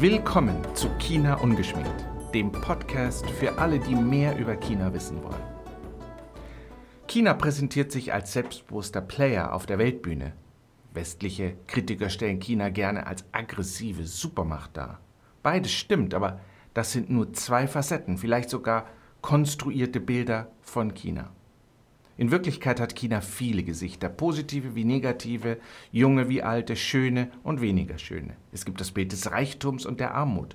Willkommen zu China Ungeschminkt, dem Podcast für alle, die mehr über China wissen wollen. China präsentiert sich als selbstbewusster Player auf der Weltbühne. Westliche Kritiker stellen China gerne als aggressive Supermacht dar. Beides stimmt, aber das sind nur zwei Facetten, vielleicht sogar konstruierte Bilder von China. In Wirklichkeit hat China viele Gesichter, positive wie negative, junge wie alte, schöne und weniger schöne. Es gibt das Bild des Reichtums und der Armut,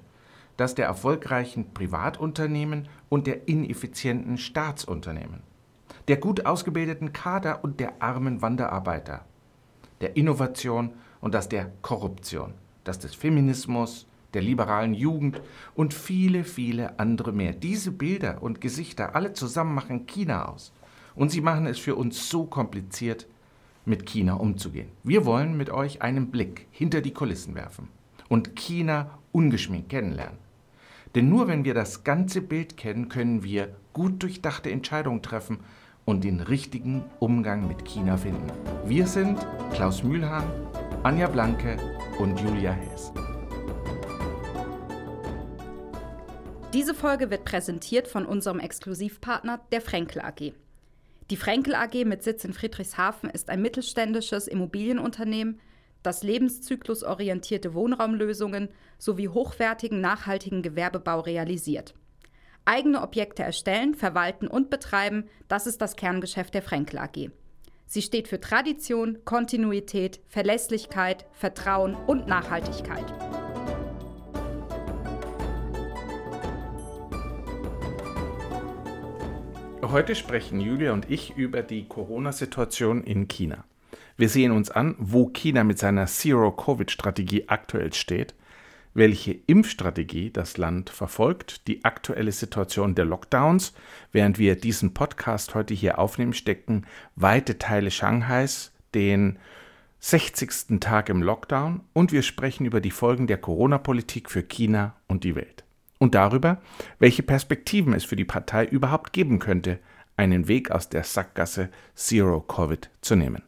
das der erfolgreichen Privatunternehmen und der ineffizienten Staatsunternehmen, der gut ausgebildeten Kader und der armen Wanderarbeiter, der Innovation und das der Korruption, das des Feminismus, der liberalen Jugend und viele, viele andere mehr. Diese Bilder und Gesichter alle zusammen machen China aus. Und sie machen es für uns so kompliziert, mit China umzugehen. Wir wollen mit euch einen Blick hinter die Kulissen werfen und China ungeschminkt kennenlernen. Denn nur wenn wir das ganze Bild kennen, können wir gut durchdachte Entscheidungen treffen und den richtigen Umgang mit China finden. Wir sind Klaus Mühlhahn, Anja Blanke und Julia Hess. Diese Folge wird präsentiert von unserem Exklusivpartner der Frenkel AG. Die Frenkel AG mit Sitz in Friedrichshafen ist ein mittelständisches Immobilienunternehmen, das lebenszyklusorientierte Wohnraumlösungen sowie hochwertigen nachhaltigen Gewerbebau realisiert. Eigene Objekte erstellen, verwalten und betreiben, das ist das Kerngeschäft der Frenkel AG. Sie steht für Tradition, Kontinuität, Verlässlichkeit, Vertrauen und Nachhaltigkeit. Heute sprechen Julia und ich über die Corona-Situation in China. Wir sehen uns an, wo China mit seiner Zero-Covid-Strategie aktuell steht, welche Impfstrategie das Land verfolgt, die aktuelle Situation der Lockdowns. Während wir diesen Podcast heute hier aufnehmen, stecken weite Teile Shanghais den 60. Tag im Lockdown und wir sprechen über die Folgen der Corona-Politik für China und die Welt und darüber, welche Perspektiven es für die Partei überhaupt geben könnte, einen Weg aus der Sackgasse Zero Covid zu nehmen.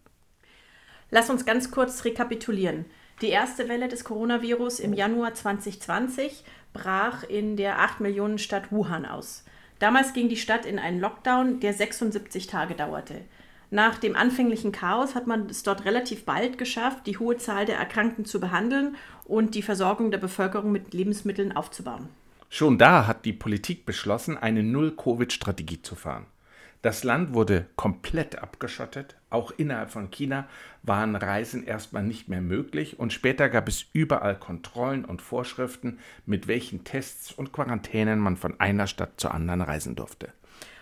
Lass uns ganz kurz rekapitulieren. Die erste Welle des Coronavirus im Januar 2020 brach in der 8 Millionen Stadt Wuhan aus. Damals ging die Stadt in einen Lockdown, der 76 Tage dauerte. Nach dem anfänglichen Chaos hat man es dort relativ bald geschafft, die hohe Zahl der Erkrankten zu behandeln und die Versorgung der Bevölkerung mit Lebensmitteln aufzubauen. Schon da hat die Politik beschlossen, eine Null-Covid-Strategie zu fahren. Das Land wurde komplett abgeschottet. Auch innerhalb von China waren Reisen erstmal nicht mehr möglich und später gab es überall Kontrollen und Vorschriften, mit welchen Tests und Quarantänen man von einer Stadt zur anderen reisen durfte.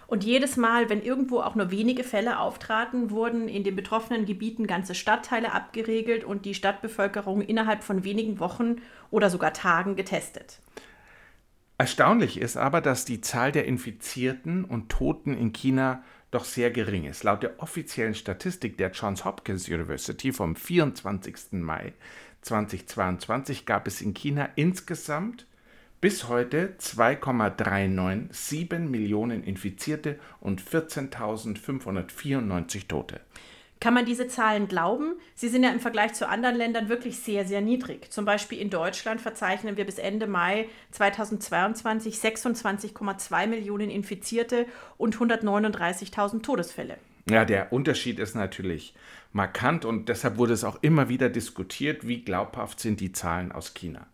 Und jedes Mal, wenn irgendwo auch nur wenige Fälle auftraten, wurden in den betroffenen Gebieten ganze Stadtteile abgeregelt und die Stadtbevölkerung innerhalb von wenigen Wochen oder sogar Tagen getestet. Erstaunlich ist aber, dass die Zahl der Infizierten und Toten in China doch sehr gering ist. Laut der offiziellen Statistik der Johns Hopkins University vom 24. Mai 2022 gab es in China insgesamt bis heute 2,397 Millionen Infizierte und 14.594 Tote. Kann man diese Zahlen glauben? Sie sind ja im Vergleich zu anderen Ländern wirklich sehr, sehr niedrig. Zum Beispiel in Deutschland verzeichnen wir bis Ende Mai 2022 26,2 Millionen Infizierte und 139.000 Todesfälle. Ja, der Unterschied ist natürlich markant und deshalb wurde es auch immer wieder diskutiert, wie glaubhaft sind die Zahlen aus China.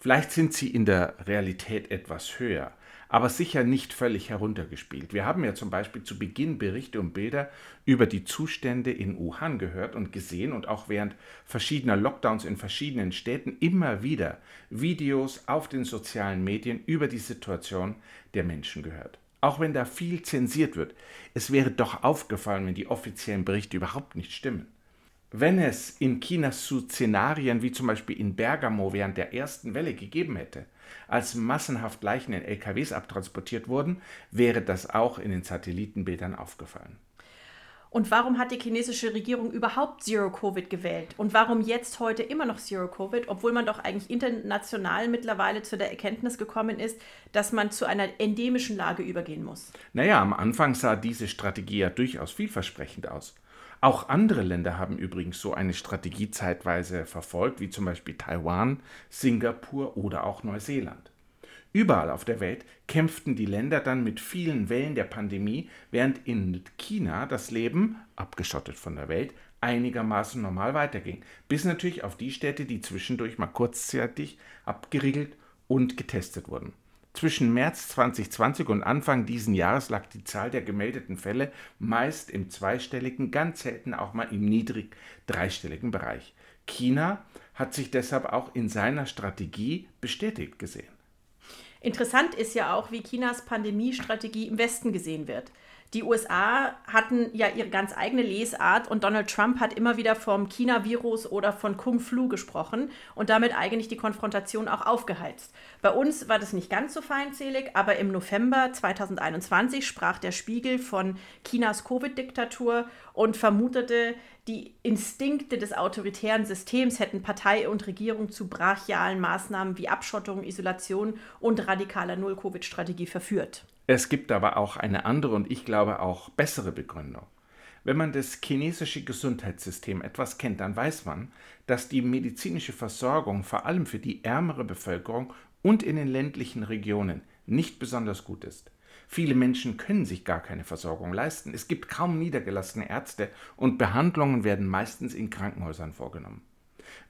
Vielleicht sind sie in der Realität etwas höher, aber sicher nicht völlig heruntergespielt. Wir haben ja zum Beispiel zu Beginn Berichte und Bilder über die Zustände in Wuhan gehört und gesehen und auch während verschiedener Lockdowns in verschiedenen Städten immer wieder Videos auf den sozialen Medien über die Situation der Menschen gehört. Auch wenn da viel zensiert wird, es wäre doch aufgefallen, wenn die offiziellen Berichte überhaupt nicht stimmen. Wenn es in China zu Szenarien wie zum Beispiel in Bergamo während der ersten Welle gegeben hätte, als massenhaft Leichen in LKWs abtransportiert wurden, wäre das auch in den Satellitenbildern aufgefallen. Und warum hat die chinesische Regierung überhaupt Zero Covid gewählt? Und warum jetzt heute immer noch Zero Covid, obwohl man doch eigentlich international mittlerweile zu der Erkenntnis gekommen ist, dass man zu einer endemischen Lage übergehen muss? Naja, am Anfang sah diese Strategie ja durchaus vielversprechend aus. Auch andere Länder haben übrigens so eine Strategie zeitweise verfolgt, wie zum Beispiel Taiwan, Singapur oder auch Neuseeland. Überall auf der Welt kämpften die Länder dann mit vielen Wellen der Pandemie, während in China das Leben, abgeschottet von der Welt, einigermaßen normal weiterging. Bis natürlich auf die Städte, die zwischendurch mal kurzzeitig abgeriegelt und getestet wurden. Zwischen März 2020 und Anfang diesen Jahres lag die Zahl der gemeldeten Fälle meist im zweistelligen, ganz selten auch mal im niedrig dreistelligen Bereich. China hat sich deshalb auch in seiner Strategie bestätigt gesehen. Interessant ist ja auch, wie Chinas Pandemiestrategie im Westen gesehen wird. Die USA hatten ja ihre ganz eigene Lesart und Donald Trump hat immer wieder vom China-Virus oder von Kung Flu gesprochen und damit eigentlich die Konfrontation auch aufgeheizt. Bei uns war das nicht ganz so feindselig, aber im November 2021 sprach der Spiegel von Chinas Covid-Diktatur und vermutete, die Instinkte des autoritären Systems hätten Partei und Regierung zu brachialen Maßnahmen wie Abschottung, Isolation und radikaler Null-Covid-Strategie verführt. Es gibt aber auch eine andere und ich glaube auch bessere Begründung. Wenn man das chinesische Gesundheitssystem etwas kennt, dann weiß man, dass die medizinische Versorgung vor allem für die ärmere Bevölkerung und in den ländlichen Regionen nicht besonders gut ist. Viele Menschen können sich gar keine Versorgung leisten. Es gibt kaum niedergelassene Ärzte und Behandlungen werden meistens in Krankenhäusern vorgenommen.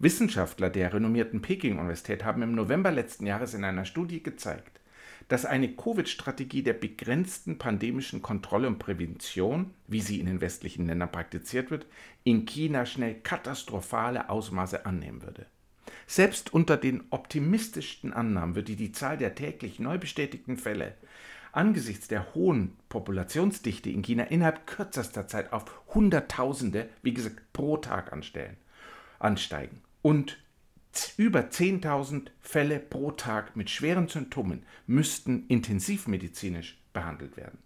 Wissenschaftler der renommierten Peking-Universität haben im November letzten Jahres in einer Studie gezeigt, dass eine Covid-Strategie der begrenzten pandemischen Kontrolle und Prävention, wie sie in den westlichen Ländern praktiziert wird, in China schnell katastrophale Ausmaße annehmen würde. Selbst unter den optimistischsten Annahmen würde die Zahl der täglich neu bestätigten Fälle angesichts der hohen Populationsdichte in China innerhalb kürzester Zeit auf Hunderttausende, wie gesagt, pro Tag anstellen, ansteigen. Und über 10.000 Fälle pro Tag mit schweren Symptomen müssten intensivmedizinisch behandelt werden.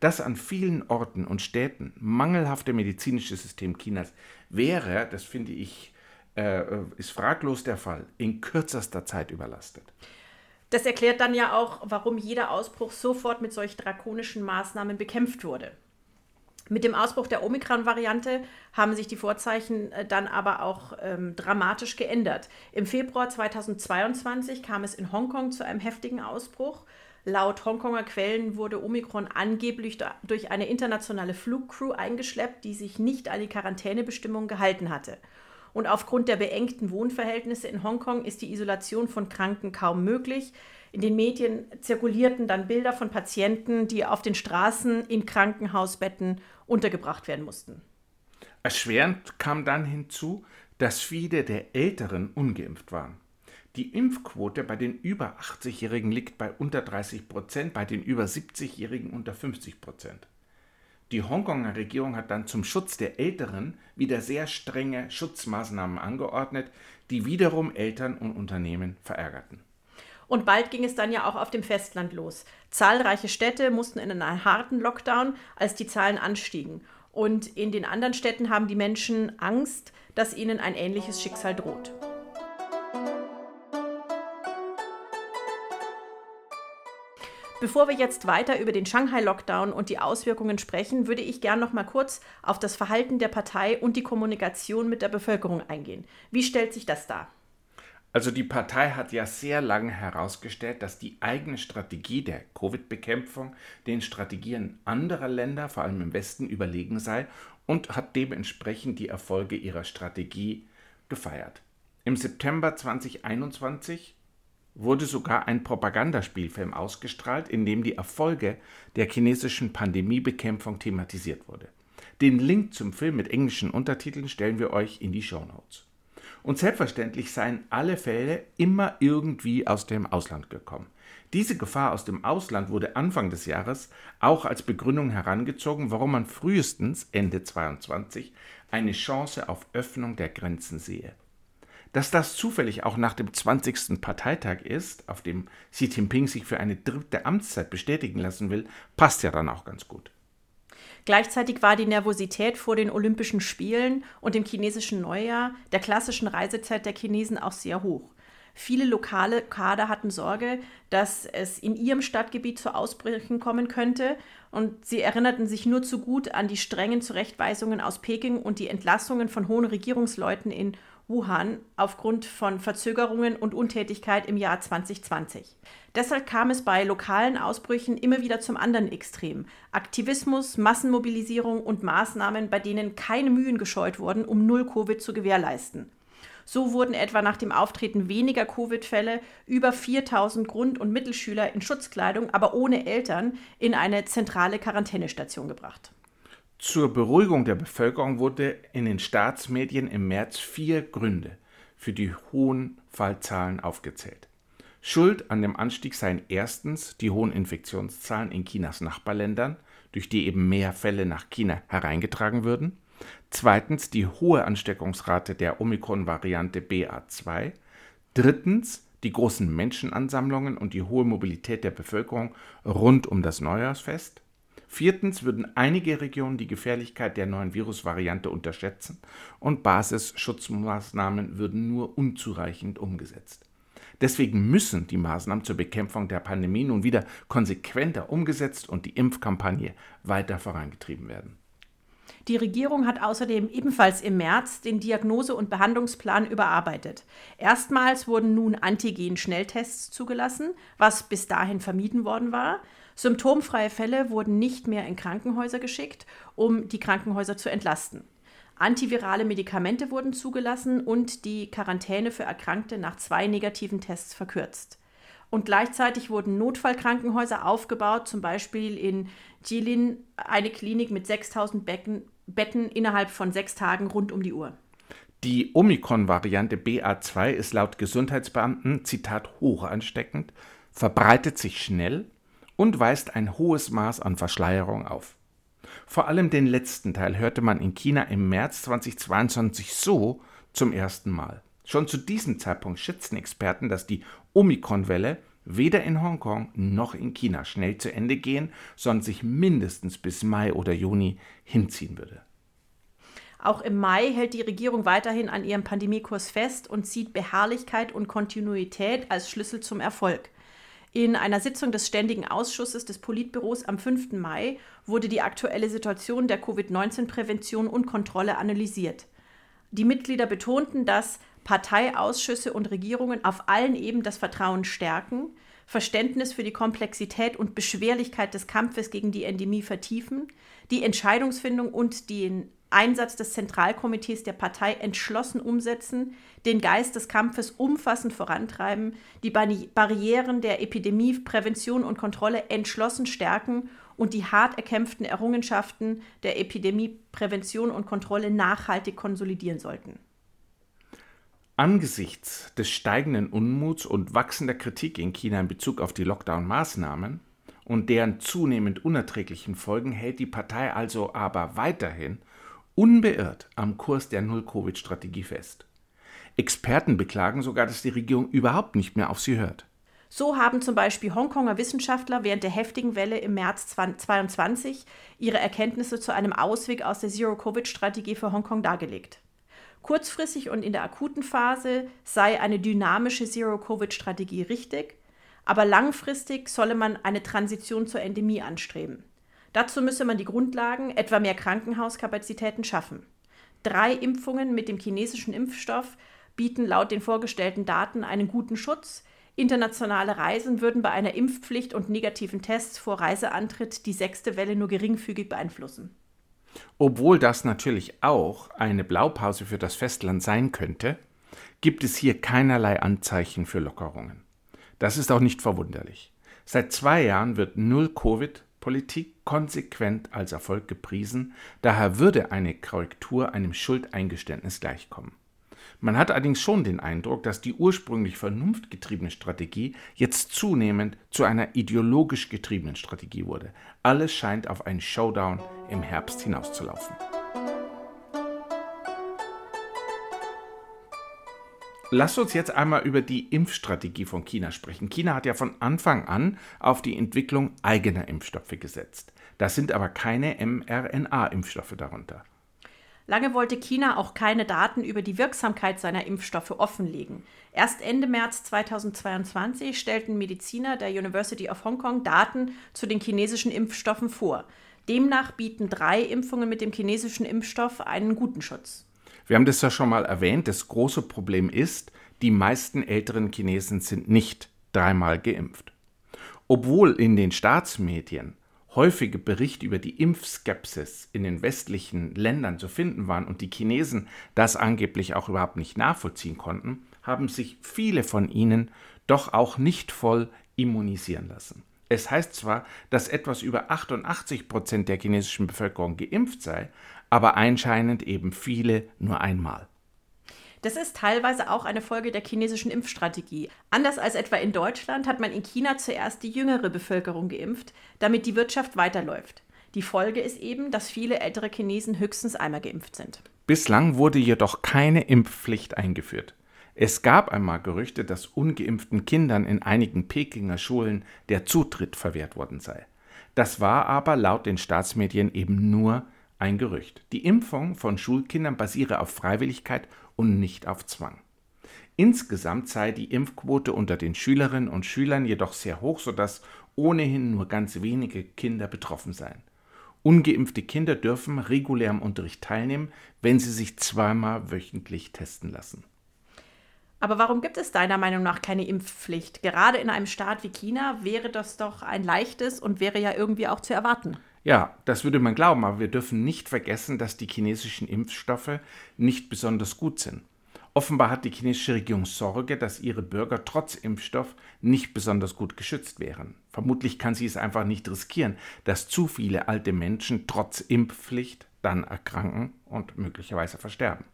Das an vielen Orten und Städten mangelhafte medizinische System Chinas wäre, das finde ich, äh, ist fraglos der Fall, in kürzester Zeit überlastet. Das erklärt dann ja auch, warum jeder Ausbruch sofort mit solch drakonischen Maßnahmen bekämpft wurde. Mit dem Ausbruch der Omikron-Variante haben sich die Vorzeichen äh, dann aber auch ähm, dramatisch geändert. Im Februar 2022 kam es in Hongkong zu einem heftigen Ausbruch. Laut Hongkonger Quellen wurde Omikron angeblich durch eine internationale Flugcrew eingeschleppt, die sich nicht an die Quarantänebestimmungen gehalten hatte. Und aufgrund der beengten Wohnverhältnisse in Hongkong ist die Isolation von Kranken kaum möglich. In den Medien zirkulierten dann Bilder von Patienten, die auf den Straßen in Krankenhausbetten untergebracht werden mussten. Erschwerend kam dann hinzu, dass viele der Älteren ungeimpft waren. Die Impfquote bei den über 80-Jährigen liegt bei unter 30 Prozent, bei den über 70-Jährigen unter 50 Prozent. Die Hongkonger Regierung hat dann zum Schutz der Älteren wieder sehr strenge Schutzmaßnahmen angeordnet, die wiederum Eltern und Unternehmen verärgerten. Und bald ging es dann ja auch auf dem Festland los. Zahlreiche Städte mussten in einen harten Lockdown, als die Zahlen anstiegen. Und in den anderen Städten haben die Menschen Angst, dass ihnen ein ähnliches Schicksal droht. Bevor wir jetzt weiter über den Shanghai-Lockdown und die Auswirkungen sprechen, würde ich gerne noch mal kurz auf das Verhalten der Partei und die Kommunikation mit der Bevölkerung eingehen. Wie stellt sich das dar? Also die Partei hat ja sehr lange herausgestellt, dass die eigene Strategie der Covid-Bekämpfung den Strategien anderer Länder, vor allem im Westen, überlegen sei und hat dementsprechend die Erfolge ihrer Strategie gefeiert. Im September 2021 wurde sogar ein Propagandaspielfilm ausgestrahlt, in dem die Erfolge der chinesischen Pandemiebekämpfung thematisiert wurde. Den Link zum Film mit englischen Untertiteln stellen wir euch in die Show Notes. Und selbstverständlich seien alle Fälle immer irgendwie aus dem Ausland gekommen. Diese Gefahr aus dem Ausland wurde Anfang des Jahres auch als Begründung herangezogen, warum man frühestens Ende 2022 eine Chance auf Öffnung der Grenzen sehe. Dass das zufällig auch nach dem 20. Parteitag ist, auf dem Xi Jinping sich für eine dritte Amtszeit bestätigen lassen will, passt ja dann auch ganz gut. Gleichzeitig war die Nervosität vor den Olympischen Spielen und dem chinesischen Neujahr, der klassischen Reisezeit der Chinesen, auch sehr hoch. Viele lokale Kader hatten Sorge, dass es in ihrem Stadtgebiet zu Ausbrüchen kommen könnte und sie erinnerten sich nur zu gut an die strengen Zurechtweisungen aus Peking und die Entlassungen von hohen Regierungsleuten in Wuhan aufgrund von Verzögerungen und Untätigkeit im Jahr 2020. Deshalb kam es bei lokalen Ausbrüchen immer wieder zum anderen Extrem. Aktivismus, Massenmobilisierung und Maßnahmen, bei denen keine Mühen gescheut wurden, um Null Covid zu gewährleisten. So wurden etwa nach dem Auftreten weniger Covid-Fälle über 4000 Grund- und Mittelschüler in Schutzkleidung, aber ohne Eltern, in eine zentrale Quarantänestation gebracht. Zur Beruhigung der Bevölkerung wurde in den Staatsmedien im März vier Gründe für die hohen Fallzahlen aufgezählt. Schuld an dem Anstieg seien erstens die hohen Infektionszahlen in Chinas Nachbarländern, durch die eben mehr Fälle nach China hereingetragen würden. Zweitens die hohe Ansteckungsrate der Omikron-Variante BA2. Drittens die großen Menschenansammlungen und die hohe Mobilität der Bevölkerung rund um das Neujahrsfest. Viertens würden einige Regionen die Gefährlichkeit der neuen Virusvariante unterschätzen und Basisschutzmaßnahmen würden nur unzureichend umgesetzt. Deswegen müssen die Maßnahmen zur Bekämpfung der Pandemie nun wieder konsequenter umgesetzt und die Impfkampagne weiter vorangetrieben werden. Die Regierung hat außerdem ebenfalls im März den Diagnose- und Behandlungsplan überarbeitet. Erstmals wurden nun Antigen-Schnelltests zugelassen, was bis dahin vermieden worden war. Symptomfreie Fälle wurden nicht mehr in Krankenhäuser geschickt, um die Krankenhäuser zu entlasten. Antivirale Medikamente wurden zugelassen und die Quarantäne für Erkrankte nach zwei negativen Tests verkürzt. Und gleichzeitig wurden Notfallkrankenhäuser aufgebaut, zum Beispiel in Jilin eine Klinik mit 6000 Betten, Betten innerhalb von sechs Tagen rund um die Uhr. Die Omikron-Variante BA2 ist laut Gesundheitsbeamten, Zitat, hoch ansteckend, verbreitet sich schnell und weist ein hohes Maß an Verschleierung auf. Vor allem den letzten Teil hörte man in China im März 2022 so zum ersten Mal. Schon zu diesem Zeitpunkt schätzten Experten, dass die Omikron-Welle weder in Hongkong noch in China schnell zu Ende gehen, sondern sich mindestens bis Mai oder Juni hinziehen würde. Auch im Mai hält die Regierung weiterhin an ihrem Pandemiekurs fest und sieht Beharrlichkeit und Kontinuität als Schlüssel zum Erfolg. In einer Sitzung des Ständigen Ausschusses des Politbüros am 5. Mai wurde die aktuelle Situation der Covid-19-Prävention und Kontrolle analysiert. Die Mitglieder betonten, dass Parteiausschüsse und Regierungen auf allen Ebenen das Vertrauen stärken, Verständnis für die Komplexität und Beschwerlichkeit des Kampfes gegen die Endemie vertiefen, die Entscheidungsfindung und den Einsatz des Zentralkomitees der Partei entschlossen umsetzen, den Geist des Kampfes umfassend vorantreiben, die Barrieren der Epidemieprävention und Kontrolle entschlossen stärken und die hart erkämpften Errungenschaften der Epidemieprävention und Kontrolle nachhaltig konsolidieren sollten. Angesichts des steigenden Unmuts und wachsender Kritik in China in Bezug auf die Lockdown-Maßnahmen und deren zunehmend unerträglichen Folgen hält die Partei also aber weiterhin unbeirrt am Kurs der Null-Covid-Strategie fest. Experten beklagen sogar, dass die Regierung überhaupt nicht mehr auf sie hört. So haben zum Beispiel Hongkonger Wissenschaftler während der heftigen Welle im März 2022 ihre Erkenntnisse zu einem Ausweg aus der Zero-Covid-Strategie für Hongkong dargelegt. Kurzfristig und in der akuten Phase sei eine dynamische Zero-Covid-Strategie richtig, aber langfristig solle man eine Transition zur Endemie anstreben. Dazu müsse man die Grundlagen, etwa mehr Krankenhauskapazitäten, schaffen. Drei Impfungen mit dem chinesischen Impfstoff bieten laut den vorgestellten Daten einen guten Schutz. Internationale Reisen würden bei einer Impfpflicht und negativen Tests vor Reiseantritt die sechste Welle nur geringfügig beeinflussen. Obwohl das natürlich auch eine Blaupause für das Festland sein könnte, gibt es hier keinerlei Anzeichen für Lockerungen. Das ist auch nicht verwunderlich. Seit zwei Jahren wird Null Covid Politik konsequent als Erfolg gepriesen, daher würde eine Korrektur einem Schuldeingeständnis gleichkommen. Man hat allerdings schon den Eindruck, dass die ursprünglich vernunftgetriebene Strategie jetzt zunehmend zu einer ideologisch getriebenen Strategie wurde. Alles scheint auf einen Showdown im Herbst hinauszulaufen. Lass uns jetzt einmal über die Impfstrategie von China sprechen. China hat ja von Anfang an auf die Entwicklung eigener Impfstoffe gesetzt. Das sind aber keine mRNA-Impfstoffe darunter. Lange wollte China auch keine Daten über die Wirksamkeit seiner Impfstoffe offenlegen. Erst Ende März 2022 stellten Mediziner der University of Hong Kong Daten zu den chinesischen Impfstoffen vor. Demnach bieten drei Impfungen mit dem chinesischen Impfstoff einen guten Schutz. Wir haben das ja schon mal erwähnt. Das große Problem ist, die meisten älteren Chinesen sind nicht dreimal geimpft. Obwohl in den Staatsmedien häufige Berichte über die Impfskepsis in den westlichen Ländern zu finden waren und die Chinesen das angeblich auch überhaupt nicht nachvollziehen konnten, haben sich viele von ihnen doch auch nicht voll immunisieren lassen. Es heißt zwar, dass etwas über 88 Prozent der chinesischen Bevölkerung geimpft sei, aber anscheinend eben viele nur einmal. Das ist teilweise auch eine Folge der chinesischen Impfstrategie. Anders als etwa in Deutschland hat man in China zuerst die jüngere Bevölkerung geimpft, damit die Wirtschaft weiterläuft. Die Folge ist eben, dass viele ältere Chinesen höchstens einmal geimpft sind. Bislang wurde jedoch keine Impfpflicht eingeführt. Es gab einmal Gerüchte, dass ungeimpften Kindern in einigen Pekinger Schulen der Zutritt verwehrt worden sei. Das war aber laut den Staatsmedien eben nur ein Gerücht. Die Impfung von Schulkindern basiere auf Freiwilligkeit und nicht auf Zwang. Insgesamt sei die Impfquote unter den Schülerinnen und Schülern jedoch sehr hoch, sodass ohnehin nur ganz wenige Kinder betroffen seien. Ungeimpfte Kinder dürfen regulär am Unterricht teilnehmen, wenn sie sich zweimal wöchentlich testen lassen. Aber warum gibt es deiner Meinung nach keine Impfpflicht? Gerade in einem Staat wie China wäre das doch ein leichtes und wäre ja irgendwie auch zu erwarten. Ja, das würde man glauben, aber wir dürfen nicht vergessen, dass die chinesischen Impfstoffe nicht besonders gut sind. Offenbar hat die chinesische Regierung Sorge, dass ihre Bürger trotz Impfstoff nicht besonders gut geschützt wären. Vermutlich kann sie es einfach nicht riskieren, dass zu viele alte Menschen trotz Impfpflicht dann erkranken und möglicherweise versterben.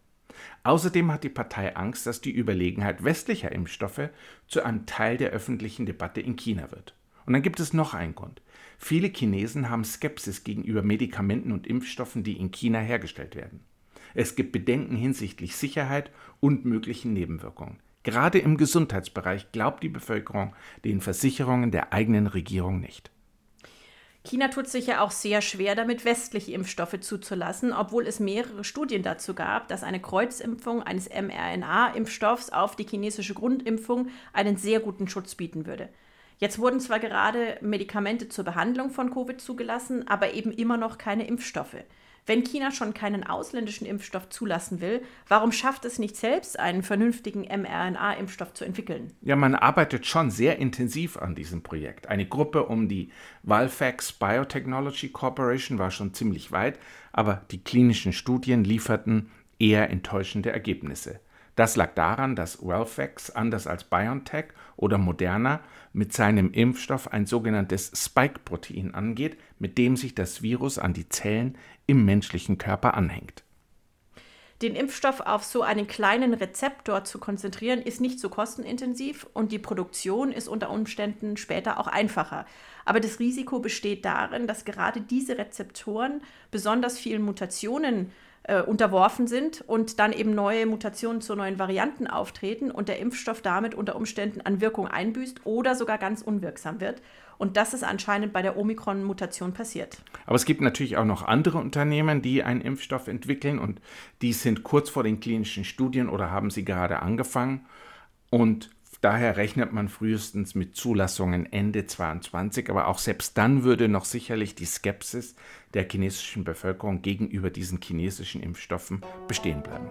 Außerdem hat die Partei Angst, dass die Überlegenheit westlicher Impfstoffe zu einem Teil der öffentlichen Debatte in China wird. Und dann gibt es noch einen Grund. Viele Chinesen haben Skepsis gegenüber Medikamenten und Impfstoffen, die in China hergestellt werden. Es gibt Bedenken hinsichtlich Sicherheit und möglichen Nebenwirkungen. Gerade im Gesundheitsbereich glaubt die Bevölkerung den Versicherungen der eigenen Regierung nicht. China tut sich ja auch sehr schwer damit, westliche Impfstoffe zuzulassen, obwohl es mehrere Studien dazu gab, dass eine Kreuzimpfung eines mRNA-Impfstoffs auf die chinesische Grundimpfung einen sehr guten Schutz bieten würde. Jetzt wurden zwar gerade Medikamente zur Behandlung von Covid zugelassen, aber eben immer noch keine Impfstoffe. Wenn China schon keinen ausländischen Impfstoff zulassen will, warum schafft es nicht selbst, einen vernünftigen mRNA-Impfstoff zu entwickeln? Ja, man arbeitet schon sehr intensiv an diesem Projekt. Eine Gruppe um die Valfax Biotechnology Corporation war schon ziemlich weit, aber die klinischen Studien lieferten eher enttäuschende Ergebnisse. Das lag daran, dass Valfax, anders als BioNTech oder Moderna, mit seinem Impfstoff ein sogenanntes Spike-Protein angeht, mit dem sich das Virus an die Zellen im menschlichen Körper anhängt. Den Impfstoff auf so einen kleinen Rezeptor zu konzentrieren, ist nicht so kostenintensiv und die Produktion ist unter Umständen später auch einfacher. Aber das Risiko besteht darin, dass gerade diese Rezeptoren besonders vielen Mutationen äh, unterworfen sind und dann eben neue Mutationen zu neuen Varianten auftreten und der Impfstoff damit unter Umständen an Wirkung einbüßt oder sogar ganz unwirksam wird. Und das ist anscheinend bei der Omikron-Mutation passiert. Aber es gibt natürlich auch noch andere Unternehmen, die einen Impfstoff entwickeln und die sind kurz vor den klinischen Studien oder haben sie gerade angefangen. Und Daher rechnet man frühestens mit Zulassungen Ende 2022, aber auch selbst dann würde noch sicherlich die Skepsis der chinesischen Bevölkerung gegenüber diesen chinesischen Impfstoffen bestehen bleiben.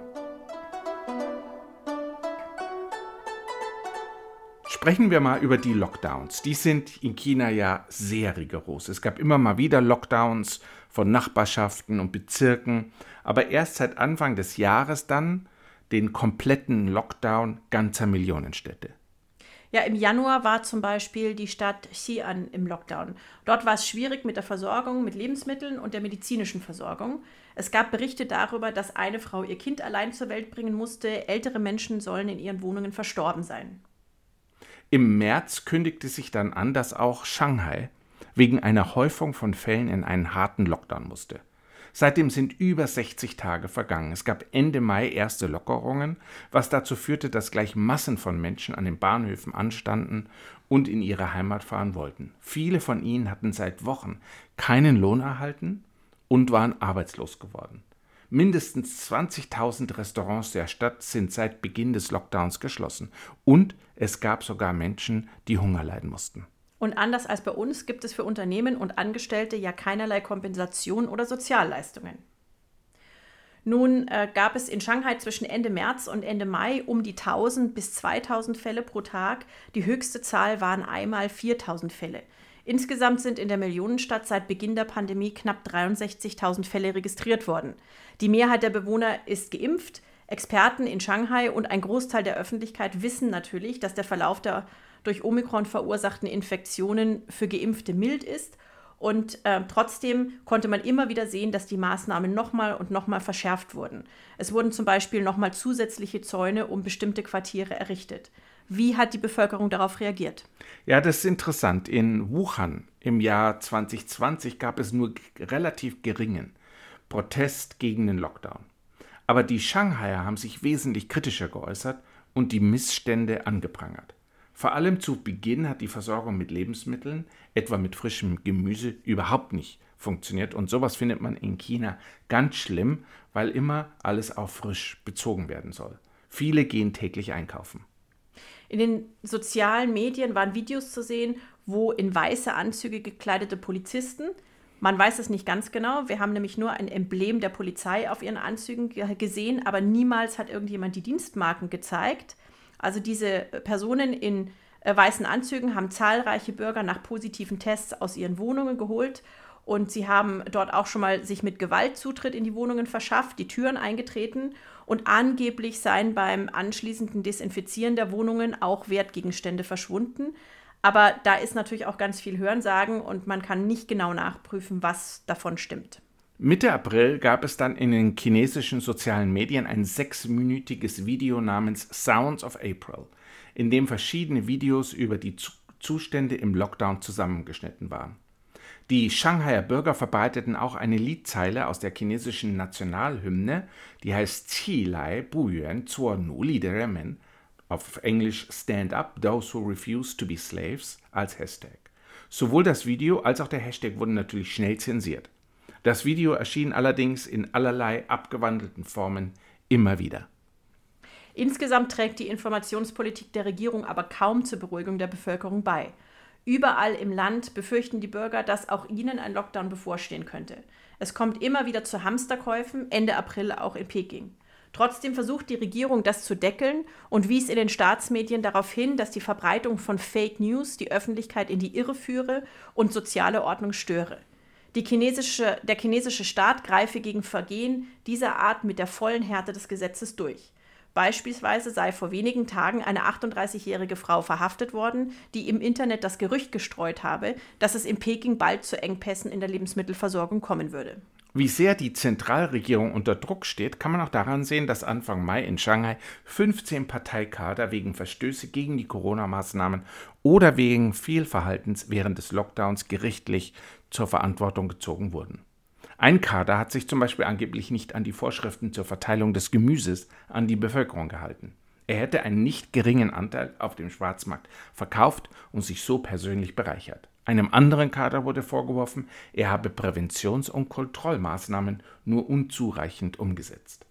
Sprechen wir mal über die Lockdowns. Die sind in China ja sehr rigoros. Es gab immer mal wieder Lockdowns von Nachbarschaften und Bezirken, aber erst seit Anfang des Jahres dann den kompletten Lockdown ganzer Millionenstädte. Ja, im Januar war zum Beispiel die Stadt Xi'an im Lockdown. Dort war es schwierig mit der Versorgung mit Lebensmitteln und der medizinischen Versorgung. Es gab Berichte darüber, dass eine Frau ihr Kind allein zur Welt bringen musste. Ältere Menschen sollen in ihren Wohnungen verstorben sein. Im März kündigte sich dann an, dass auch Shanghai wegen einer Häufung von Fällen in einen harten Lockdown musste. Seitdem sind über 60 Tage vergangen. Es gab Ende Mai erste Lockerungen, was dazu führte, dass gleich Massen von Menschen an den Bahnhöfen anstanden und in ihre Heimat fahren wollten. Viele von ihnen hatten seit Wochen keinen Lohn erhalten und waren arbeitslos geworden. Mindestens 20.000 Restaurants der Stadt sind seit Beginn des Lockdowns geschlossen. Und es gab sogar Menschen, die Hunger leiden mussten. Und anders als bei uns gibt es für Unternehmen und Angestellte ja keinerlei Kompensation oder Sozialleistungen. Nun äh, gab es in Shanghai zwischen Ende März und Ende Mai um die 1000 bis 2000 Fälle pro Tag. Die höchste Zahl waren einmal 4000 Fälle. Insgesamt sind in der Millionenstadt seit Beginn der Pandemie knapp 63.000 Fälle registriert worden. Die Mehrheit der Bewohner ist geimpft. Experten in Shanghai und ein Großteil der Öffentlichkeit wissen natürlich, dass der Verlauf der durch Omikron verursachten Infektionen für Geimpfte mild ist. Und äh, trotzdem konnte man immer wieder sehen, dass die Maßnahmen nochmal und nochmal verschärft wurden. Es wurden zum Beispiel nochmal zusätzliche Zäune um bestimmte Quartiere errichtet. Wie hat die Bevölkerung darauf reagiert? Ja, das ist interessant. In Wuhan im Jahr 2020 gab es nur relativ geringen Protest gegen den Lockdown. Aber die Shanghaier haben sich wesentlich kritischer geäußert und die Missstände angeprangert. Vor allem zu Beginn hat die Versorgung mit Lebensmitteln, etwa mit frischem Gemüse, überhaupt nicht funktioniert. Und sowas findet man in China ganz schlimm, weil immer alles auf frisch bezogen werden soll. Viele gehen täglich einkaufen. In den sozialen Medien waren Videos zu sehen, wo in weiße Anzüge gekleidete Polizisten, man weiß es nicht ganz genau, wir haben nämlich nur ein Emblem der Polizei auf ihren Anzügen gesehen, aber niemals hat irgendjemand die Dienstmarken gezeigt. Also diese Personen in äh, weißen Anzügen haben zahlreiche Bürger nach positiven Tests aus ihren Wohnungen geholt und sie haben dort auch schon mal sich mit Gewalt Zutritt in die Wohnungen verschafft, die Türen eingetreten und angeblich seien beim anschließenden Desinfizieren der Wohnungen auch Wertgegenstände verschwunden. Aber da ist natürlich auch ganz viel Hörensagen und man kann nicht genau nachprüfen, was davon stimmt. Mitte April gab es dann in den chinesischen sozialen Medien ein sechsminütiges Video namens Sounds of April, in dem verschiedene Videos über die Zustände im Lockdown zusammengeschnitten waren. Die Shanghaier Bürger verbreiteten auch eine Liedzeile aus der chinesischen Nationalhymne, die heißt Qi Lai Bu Yuan Zuo Nu Li de Remen, auf Englisch Stand Up Those Who Refuse to Be Slaves, als Hashtag. Sowohl das Video als auch der Hashtag wurden natürlich schnell zensiert. Das Video erschien allerdings in allerlei abgewandelten Formen immer wieder. Insgesamt trägt die Informationspolitik der Regierung aber kaum zur Beruhigung der Bevölkerung bei. Überall im Land befürchten die Bürger, dass auch ihnen ein Lockdown bevorstehen könnte. Es kommt immer wieder zu Hamsterkäufen, Ende April auch in Peking. Trotzdem versucht die Regierung, das zu deckeln und wies in den Staatsmedien darauf hin, dass die Verbreitung von Fake News die Öffentlichkeit in die Irre führe und soziale Ordnung störe. Chinesische, der chinesische Staat greife gegen Vergehen dieser Art mit der vollen Härte des Gesetzes durch. Beispielsweise sei vor wenigen Tagen eine 38-jährige Frau verhaftet worden, die im Internet das Gerücht gestreut habe, dass es in Peking bald zu Engpässen in der Lebensmittelversorgung kommen würde. Wie sehr die Zentralregierung unter Druck steht, kann man auch daran sehen, dass Anfang Mai in Shanghai 15 Parteikader wegen Verstöße gegen die Corona-Maßnahmen oder wegen Fehlverhaltens während des Lockdowns gerichtlich zur Verantwortung gezogen wurden. Ein Kader hat sich zum Beispiel angeblich nicht an die Vorschriften zur Verteilung des Gemüses an die Bevölkerung gehalten. Er hätte einen nicht geringen Anteil auf dem Schwarzmarkt verkauft und sich so persönlich bereichert. Einem anderen Kader wurde vorgeworfen, er habe Präventions- und Kontrollmaßnahmen nur unzureichend umgesetzt.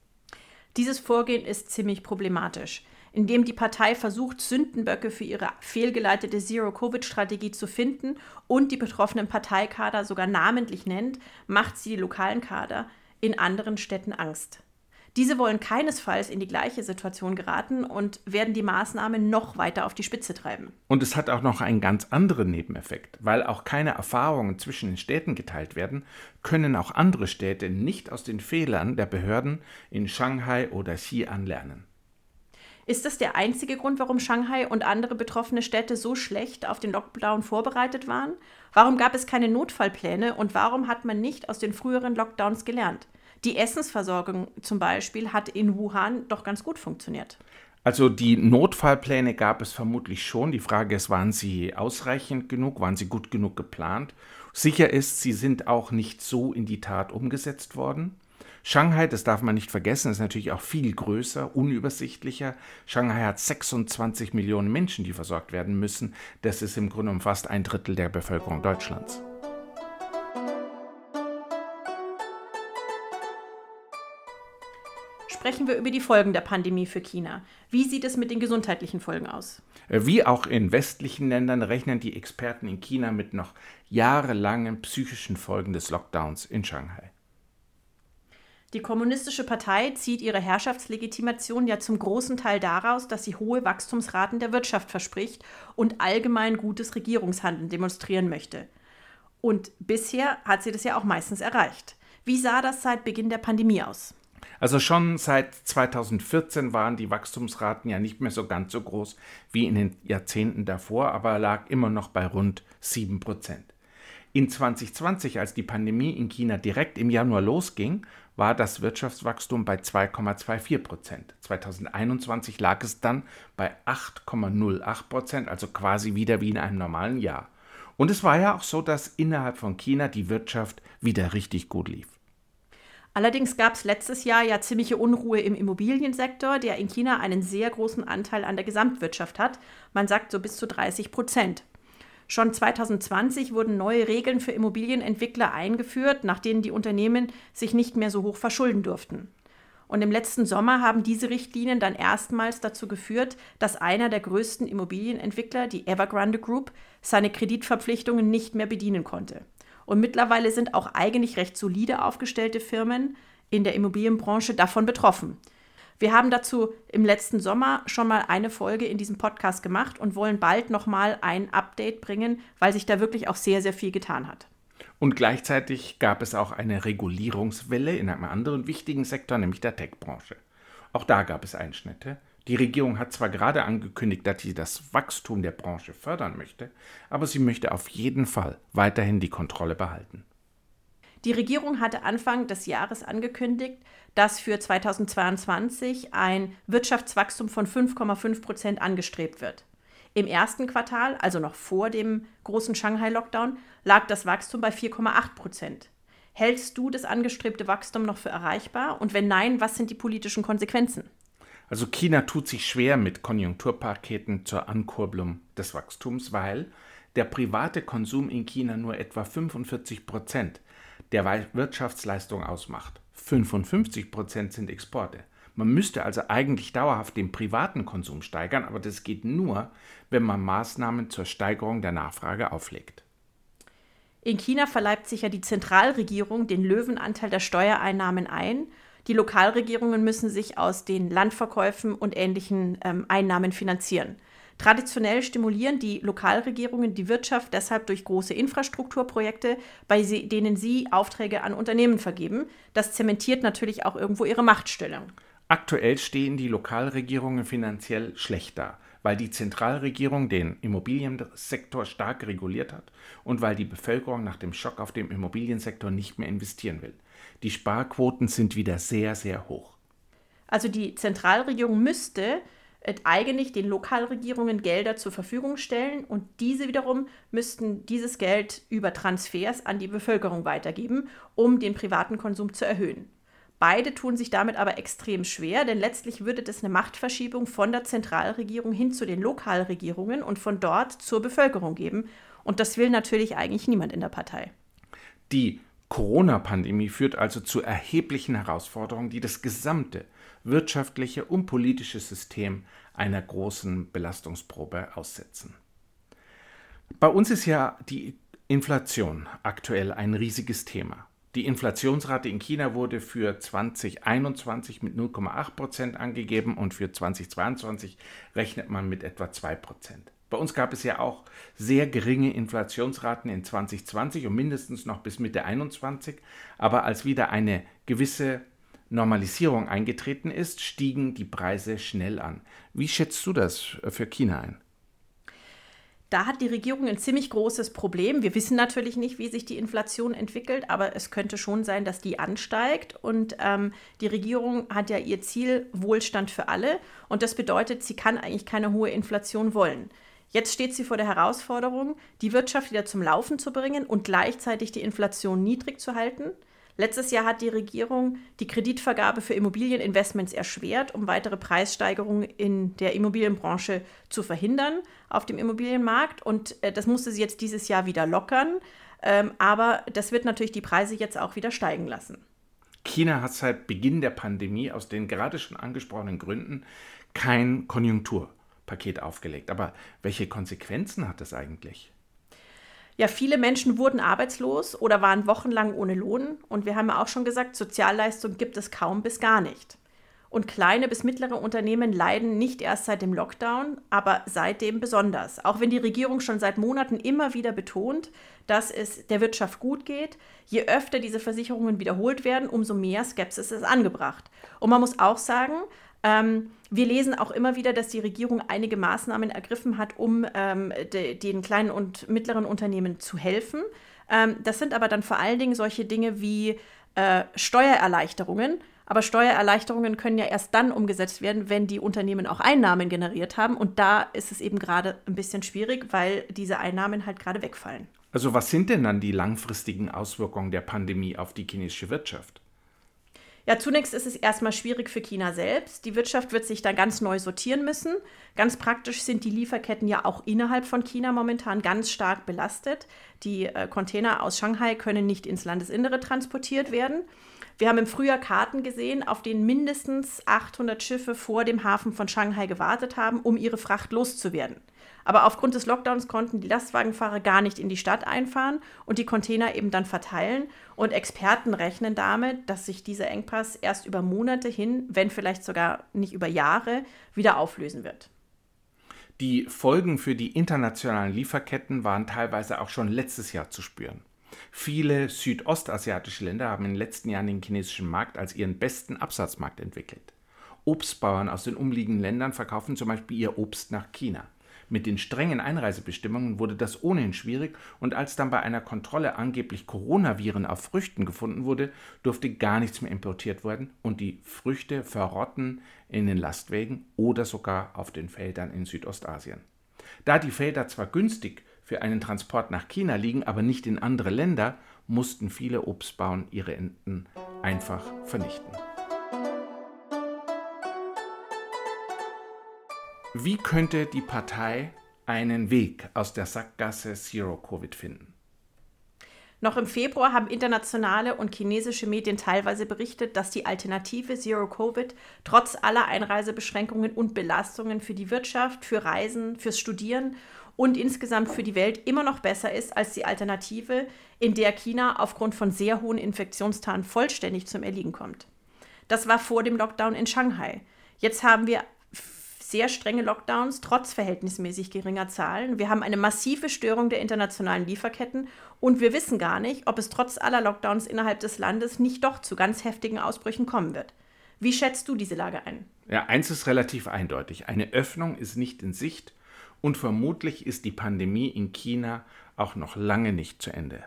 Dieses Vorgehen ist ziemlich problematisch indem die Partei versucht, Sündenböcke für ihre fehlgeleitete Zero-Covid-Strategie zu finden und die betroffenen Parteikader sogar namentlich nennt, macht sie die lokalen Kader in anderen Städten Angst. Diese wollen keinesfalls in die gleiche Situation geraten und werden die Maßnahmen noch weiter auf die Spitze treiben. Und es hat auch noch einen ganz anderen Nebeneffekt. Weil auch keine Erfahrungen zwischen den Städten geteilt werden, können auch andere Städte nicht aus den Fehlern der Behörden in Shanghai oder Xi'an lernen. Ist das der einzige Grund, warum Shanghai und andere betroffene Städte so schlecht auf den Lockdown vorbereitet waren? Warum gab es keine Notfallpläne und warum hat man nicht aus den früheren Lockdowns gelernt? Die Essensversorgung zum Beispiel hat in Wuhan doch ganz gut funktioniert. Also die Notfallpläne gab es vermutlich schon. Die Frage ist, waren sie ausreichend genug, waren sie gut genug geplant? Sicher ist, sie sind auch nicht so in die Tat umgesetzt worden. Shanghai, das darf man nicht vergessen, ist natürlich auch viel größer, unübersichtlicher. Shanghai hat 26 Millionen Menschen, die versorgt werden müssen. Das ist im Grunde um fast ein Drittel der Bevölkerung Deutschlands. sprechen wir über die Folgen der Pandemie für China. Wie sieht es mit den gesundheitlichen Folgen aus? Wie auch in westlichen Ländern rechnen die Experten in China mit noch jahrelangen psychischen Folgen des Lockdowns in Shanghai. Die Kommunistische Partei zieht ihre Herrschaftslegitimation ja zum großen Teil daraus, dass sie hohe Wachstumsraten der Wirtschaft verspricht und allgemein gutes Regierungshandeln demonstrieren möchte. Und bisher hat sie das ja auch meistens erreicht. Wie sah das seit Beginn der Pandemie aus? Also schon seit 2014 waren die Wachstumsraten ja nicht mehr so ganz so groß wie in den Jahrzehnten davor, aber lag immer noch bei rund 7 Prozent. In 2020, als die Pandemie in China direkt im Januar losging, war das Wirtschaftswachstum bei 2,24 Prozent. 2021 lag es dann bei 8,08 Prozent, also quasi wieder wie in einem normalen Jahr. Und es war ja auch so, dass innerhalb von China die Wirtschaft wieder richtig gut lief. Allerdings gab es letztes Jahr ja ziemliche Unruhe im Immobiliensektor, der in China einen sehr großen Anteil an der Gesamtwirtschaft hat. Man sagt so bis zu 30 Prozent. Schon 2020 wurden neue Regeln für Immobilienentwickler eingeführt, nach denen die Unternehmen sich nicht mehr so hoch verschulden durften. Und im letzten Sommer haben diese Richtlinien dann erstmals dazu geführt, dass einer der größten Immobilienentwickler, die Evergrande Group, seine Kreditverpflichtungen nicht mehr bedienen konnte. Und mittlerweile sind auch eigentlich recht solide aufgestellte Firmen in der Immobilienbranche davon betroffen. Wir haben dazu im letzten Sommer schon mal eine Folge in diesem Podcast gemacht und wollen bald nochmal ein Update bringen, weil sich da wirklich auch sehr, sehr viel getan hat. Und gleichzeitig gab es auch eine Regulierungswelle in einem anderen wichtigen Sektor, nämlich der Tech-Branche. Auch da gab es Einschnitte. Die Regierung hat zwar gerade angekündigt, dass sie das Wachstum der Branche fördern möchte, aber sie möchte auf jeden Fall weiterhin die Kontrolle behalten. Die Regierung hatte Anfang des Jahres angekündigt, dass für 2022 ein Wirtschaftswachstum von 5,5 Prozent angestrebt wird. Im ersten Quartal, also noch vor dem großen Shanghai-Lockdown, lag das Wachstum bei 4,8 Prozent. Hältst du das angestrebte Wachstum noch für erreichbar? Und wenn nein, was sind die politischen Konsequenzen? Also China tut sich schwer mit Konjunkturpaketen zur Ankurbelung des Wachstums, weil der private Konsum in China nur etwa 45 Prozent der Wirtschaftsleistung ausmacht. 55 Prozent sind Exporte. Man müsste also eigentlich dauerhaft den privaten Konsum steigern, aber das geht nur, wenn man Maßnahmen zur Steigerung der Nachfrage auflegt. In China verleibt sich ja die Zentralregierung den Löwenanteil der Steuereinnahmen ein die Lokalregierungen müssen sich aus den Landverkäufen und ähnlichen ähm, Einnahmen finanzieren. Traditionell stimulieren die Lokalregierungen die Wirtschaft deshalb durch große Infrastrukturprojekte, bei denen sie Aufträge an Unternehmen vergeben. Das zementiert natürlich auch irgendwo ihre Machtstellung. Aktuell stehen die Lokalregierungen finanziell schlechter, weil die Zentralregierung den Immobiliensektor stark reguliert hat und weil die Bevölkerung nach dem Schock auf dem Immobiliensektor nicht mehr investieren will. Die Sparquoten sind wieder sehr, sehr hoch. Also die Zentralregierung müsste eigentlich den Lokalregierungen Gelder zur Verfügung stellen und diese wiederum müssten dieses Geld über Transfers an die Bevölkerung weitergeben, um den privaten Konsum zu erhöhen. Beide tun sich damit aber extrem schwer, denn letztlich würde das eine Machtverschiebung von der Zentralregierung hin zu den Lokalregierungen und von dort zur Bevölkerung geben. Und das will natürlich eigentlich niemand in der Partei. Die Corona-Pandemie führt also zu erheblichen Herausforderungen, die das gesamte wirtschaftliche und politische System einer großen Belastungsprobe aussetzen. Bei uns ist ja die Inflation aktuell ein riesiges Thema. Die Inflationsrate in China wurde für 2021 mit 0,8 Prozent angegeben und für 2022 rechnet man mit etwa 2 Prozent. Bei uns gab es ja auch sehr geringe Inflationsraten in 2020 und mindestens noch bis Mitte 2021. Aber als wieder eine gewisse Normalisierung eingetreten ist, stiegen die Preise schnell an. Wie schätzt du das für China ein? Da hat die Regierung ein ziemlich großes Problem. Wir wissen natürlich nicht, wie sich die Inflation entwickelt, aber es könnte schon sein, dass die ansteigt. Und ähm, die Regierung hat ja ihr Ziel Wohlstand für alle. Und das bedeutet, sie kann eigentlich keine hohe Inflation wollen. Jetzt steht sie vor der Herausforderung, die Wirtschaft wieder zum Laufen zu bringen und gleichzeitig die Inflation niedrig zu halten. Letztes Jahr hat die Regierung die Kreditvergabe für Immobilieninvestments erschwert, um weitere Preissteigerungen in der Immobilienbranche zu verhindern auf dem Immobilienmarkt. Und äh, das musste sie jetzt dieses Jahr wieder lockern. Ähm, aber das wird natürlich die Preise jetzt auch wieder steigen lassen. China hat seit Beginn der Pandemie aus den gerade schon angesprochenen Gründen kein Konjunkturpaket aufgelegt. Aber welche Konsequenzen hat das eigentlich? Ja, viele Menschen wurden arbeitslos oder waren wochenlang ohne Lohn. Und wir haben ja auch schon gesagt, Sozialleistung gibt es kaum bis gar nicht. Und kleine bis mittlere Unternehmen leiden nicht erst seit dem Lockdown, aber seitdem besonders. Auch wenn die Regierung schon seit Monaten immer wieder betont, dass es der Wirtschaft gut geht, je öfter diese Versicherungen wiederholt werden, umso mehr Skepsis ist angebracht. Und man muss auch sagen, ähm, wir lesen auch immer wieder, dass die Regierung einige Maßnahmen ergriffen hat, um ähm, de, den kleinen und mittleren Unternehmen zu helfen. Ähm, das sind aber dann vor allen Dingen solche Dinge wie äh, Steuererleichterungen. Aber Steuererleichterungen können ja erst dann umgesetzt werden, wenn die Unternehmen auch Einnahmen generiert haben. Und da ist es eben gerade ein bisschen schwierig, weil diese Einnahmen halt gerade wegfallen. Also was sind denn dann die langfristigen Auswirkungen der Pandemie auf die chinesische Wirtschaft? Ja, zunächst ist es erstmal schwierig für China selbst. Die Wirtschaft wird sich da ganz neu sortieren müssen. Ganz praktisch sind die Lieferketten ja auch innerhalb von China momentan ganz stark belastet. Die äh, Container aus Shanghai können nicht ins Landesinnere transportiert werden. Wir haben im Frühjahr Karten gesehen, auf denen mindestens 800 Schiffe vor dem Hafen von Shanghai gewartet haben, um ihre Fracht loszuwerden. Aber aufgrund des Lockdowns konnten die Lastwagenfahrer gar nicht in die Stadt einfahren und die Container eben dann verteilen. Und Experten rechnen damit, dass sich dieser Engpass erst über Monate hin, wenn vielleicht sogar nicht über Jahre, wieder auflösen wird. Die Folgen für die internationalen Lieferketten waren teilweise auch schon letztes Jahr zu spüren. Viele südostasiatische Länder haben in den letzten Jahren den chinesischen Markt als ihren besten Absatzmarkt entwickelt. Obstbauern aus den umliegenden Ländern verkaufen zum Beispiel ihr Obst nach China. Mit den strengen Einreisebestimmungen wurde das ohnehin schwierig und als dann bei einer Kontrolle angeblich Coronaviren auf Früchten gefunden wurde, durfte gar nichts mehr importiert werden und die Früchte verrotten in den Lastwägen oder sogar auf den Feldern in Südostasien. Da die Felder zwar günstig für einen Transport nach China liegen, aber nicht in andere Länder, mussten viele Obstbauern ihre Enten einfach vernichten. Wie könnte die Partei einen Weg aus der Sackgasse Zero Covid finden? Noch im Februar haben internationale und chinesische Medien teilweise berichtet, dass die Alternative Zero Covid trotz aller Einreisebeschränkungen und Belastungen für die Wirtschaft, für Reisen, fürs Studieren und insgesamt für die Welt immer noch besser ist als die Alternative, in der China aufgrund von sehr hohen Infektionszahlen vollständig zum Erliegen kommt. Das war vor dem Lockdown in Shanghai. Jetzt haben wir sehr strenge Lockdowns trotz verhältnismäßig geringer Zahlen. Wir haben eine massive Störung der internationalen Lieferketten und wir wissen gar nicht, ob es trotz aller Lockdowns innerhalb des Landes nicht doch zu ganz heftigen Ausbrüchen kommen wird. Wie schätzt du diese Lage ein? Ja, eins ist relativ eindeutig. Eine Öffnung ist nicht in Sicht und vermutlich ist die Pandemie in China auch noch lange nicht zu Ende.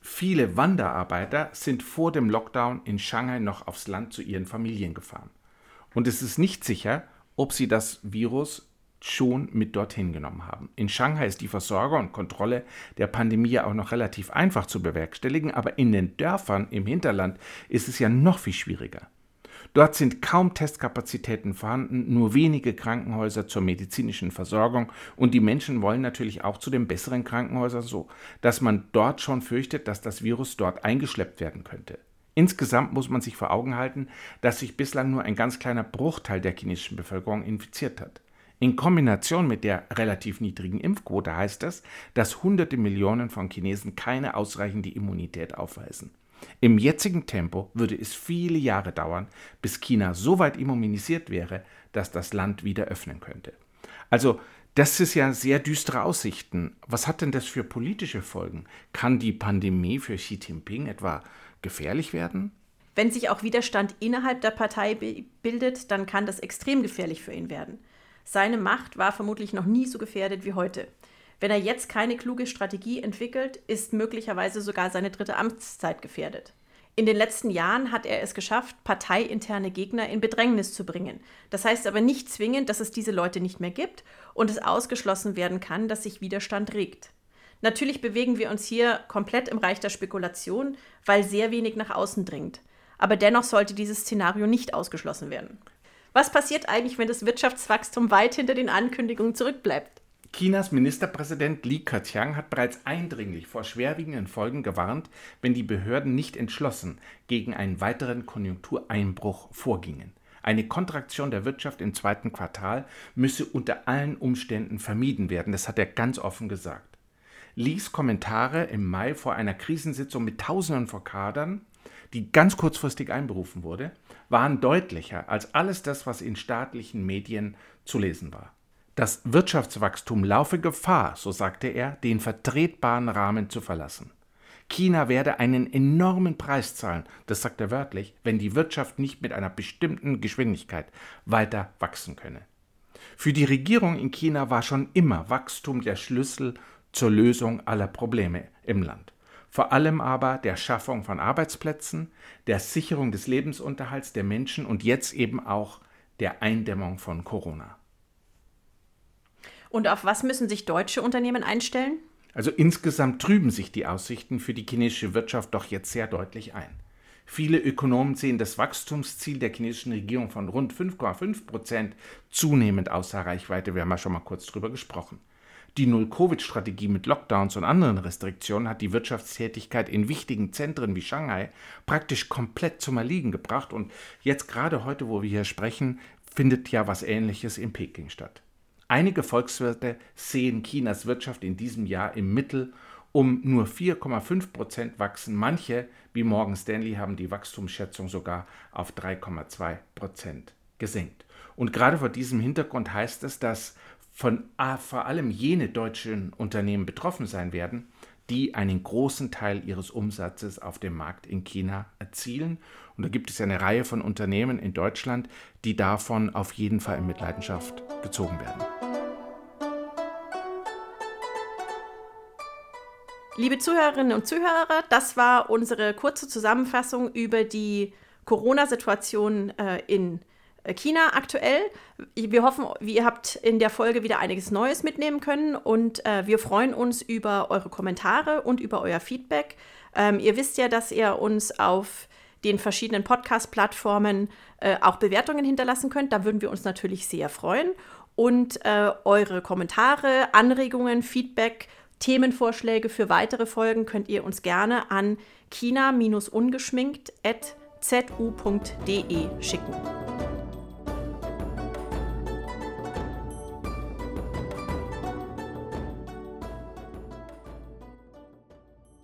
Viele Wanderarbeiter sind vor dem Lockdown in Shanghai noch aufs Land zu ihren Familien gefahren. Und es ist nicht sicher, ob sie das Virus schon mit dorthin genommen haben. In Shanghai ist die Versorgung und Kontrolle der Pandemie auch noch relativ einfach zu bewerkstelligen, aber in den Dörfern im Hinterland ist es ja noch viel schwieriger. Dort sind kaum Testkapazitäten vorhanden, nur wenige Krankenhäuser zur medizinischen Versorgung und die Menschen wollen natürlich auch zu den besseren Krankenhäusern so, dass man dort schon fürchtet, dass das Virus dort eingeschleppt werden könnte. Insgesamt muss man sich vor Augen halten, dass sich bislang nur ein ganz kleiner Bruchteil der chinesischen Bevölkerung infiziert hat. In Kombination mit der relativ niedrigen Impfquote heißt das, dass hunderte Millionen von Chinesen keine ausreichende Immunität aufweisen. Im jetzigen Tempo würde es viele Jahre dauern, bis China so weit immunisiert wäre, dass das Land wieder öffnen könnte. Also, das ist ja sehr düstere Aussichten. Was hat denn das für politische Folgen? Kann die Pandemie für Xi Jinping etwa gefährlich werden? Wenn sich auch Widerstand innerhalb der Partei bildet, dann kann das extrem gefährlich für ihn werden. Seine Macht war vermutlich noch nie so gefährdet wie heute. Wenn er jetzt keine kluge Strategie entwickelt, ist möglicherweise sogar seine dritte Amtszeit gefährdet. In den letzten Jahren hat er es geschafft, parteiinterne Gegner in Bedrängnis zu bringen. Das heißt aber nicht zwingend, dass es diese Leute nicht mehr gibt und es ausgeschlossen werden kann, dass sich Widerstand regt. Natürlich bewegen wir uns hier komplett im Reich der Spekulation, weil sehr wenig nach außen dringt. Aber dennoch sollte dieses Szenario nicht ausgeschlossen werden. Was passiert eigentlich, wenn das Wirtschaftswachstum weit hinter den Ankündigungen zurückbleibt? Chinas Ministerpräsident Li Keqiang hat bereits eindringlich vor schwerwiegenden Folgen gewarnt, wenn die Behörden nicht entschlossen gegen einen weiteren Konjunktureinbruch vorgingen. Eine Kontraktion der Wirtschaft im zweiten Quartal müsse unter allen Umständen vermieden werden, das hat er ganz offen gesagt. Lis Kommentare im Mai vor einer Krisensitzung mit Tausenden von Kadern, die ganz kurzfristig einberufen wurde, waren deutlicher als alles das, was in staatlichen Medien zu lesen war. Das Wirtschaftswachstum laufe Gefahr, so sagte er, den vertretbaren Rahmen zu verlassen. China werde einen enormen Preis zahlen, das sagt er wörtlich, wenn die Wirtschaft nicht mit einer bestimmten Geschwindigkeit weiter wachsen könne. Für die Regierung in China war schon immer Wachstum der Schlüssel zur Lösung aller Probleme im Land. Vor allem aber der Schaffung von Arbeitsplätzen, der Sicherung des Lebensunterhalts der Menschen und jetzt eben auch der Eindämmung von Corona. Und auf was müssen sich deutsche Unternehmen einstellen? Also insgesamt trüben sich die Aussichten für die chinesische Wirtschaft doch jetzt sehr deutlich ein. Viele Ökonomen sehen das Wachstumsziel der chinesischen Regierung von rund 5,5 Prozent zunehmend außer Reichweite. Wir haben ja schon mal kurz drüber gesprochen. Die Null-Covid-Strategie mit Lockdowns und anderen Restriktionen hat die Wirtschaftstätigkeit in wichtigen Zentren wie Shanghai praktisch komplett zum Erliegen gebracht und jetzt gerade heute, wo wir hier sprechen, findet ja was Ähnliches in Peking statt. Einige Volkswirte sehen Chinas Wirtschaft in diesem Jahr im Mittel um nur 4,5 Prozent wachsen. Manche, wie Morgan Stanley, haben die Wachstumsschätzung sogar auf 3,2 Prozent gesenkt. Und gerade vor diesem Hintergrund heißt es, dass von vor allem jene deutschen Unternehmen betroffen sein werden, die einen großen Teil ihres Umsatzes auf dem Markt in China erzielen. Und da gibt es eine Reihe von Unternehmen in Deutschland, die davon auf jeden Fall in Mitleidenschaft gezogen werden. Liebe Zuhörerinnen und Zuhörer, das war unsere kurze Zusammenfassung über die Corona-Situation äh, in äh, China aktuell. Wir hoffen, ihr habt in der Folge wieder einiges Neues mitnehmen können und äh, wir freuen uns über eure Kommentare und über euer Feedback. Ähm, ihr wisst ja, dass ihr uns auf den verschiedenen Podcast-Plattformen äh, auch Bewertungen hinterlassen könnt. Da würden wir uns natürlich sehr freuen. Und äh, eure Kommentare, Anregungen, Feedback, Themenvorschläge für weitere Folgen könnt ihr uns gerne an china-ungeschminkt.zu.de schicken.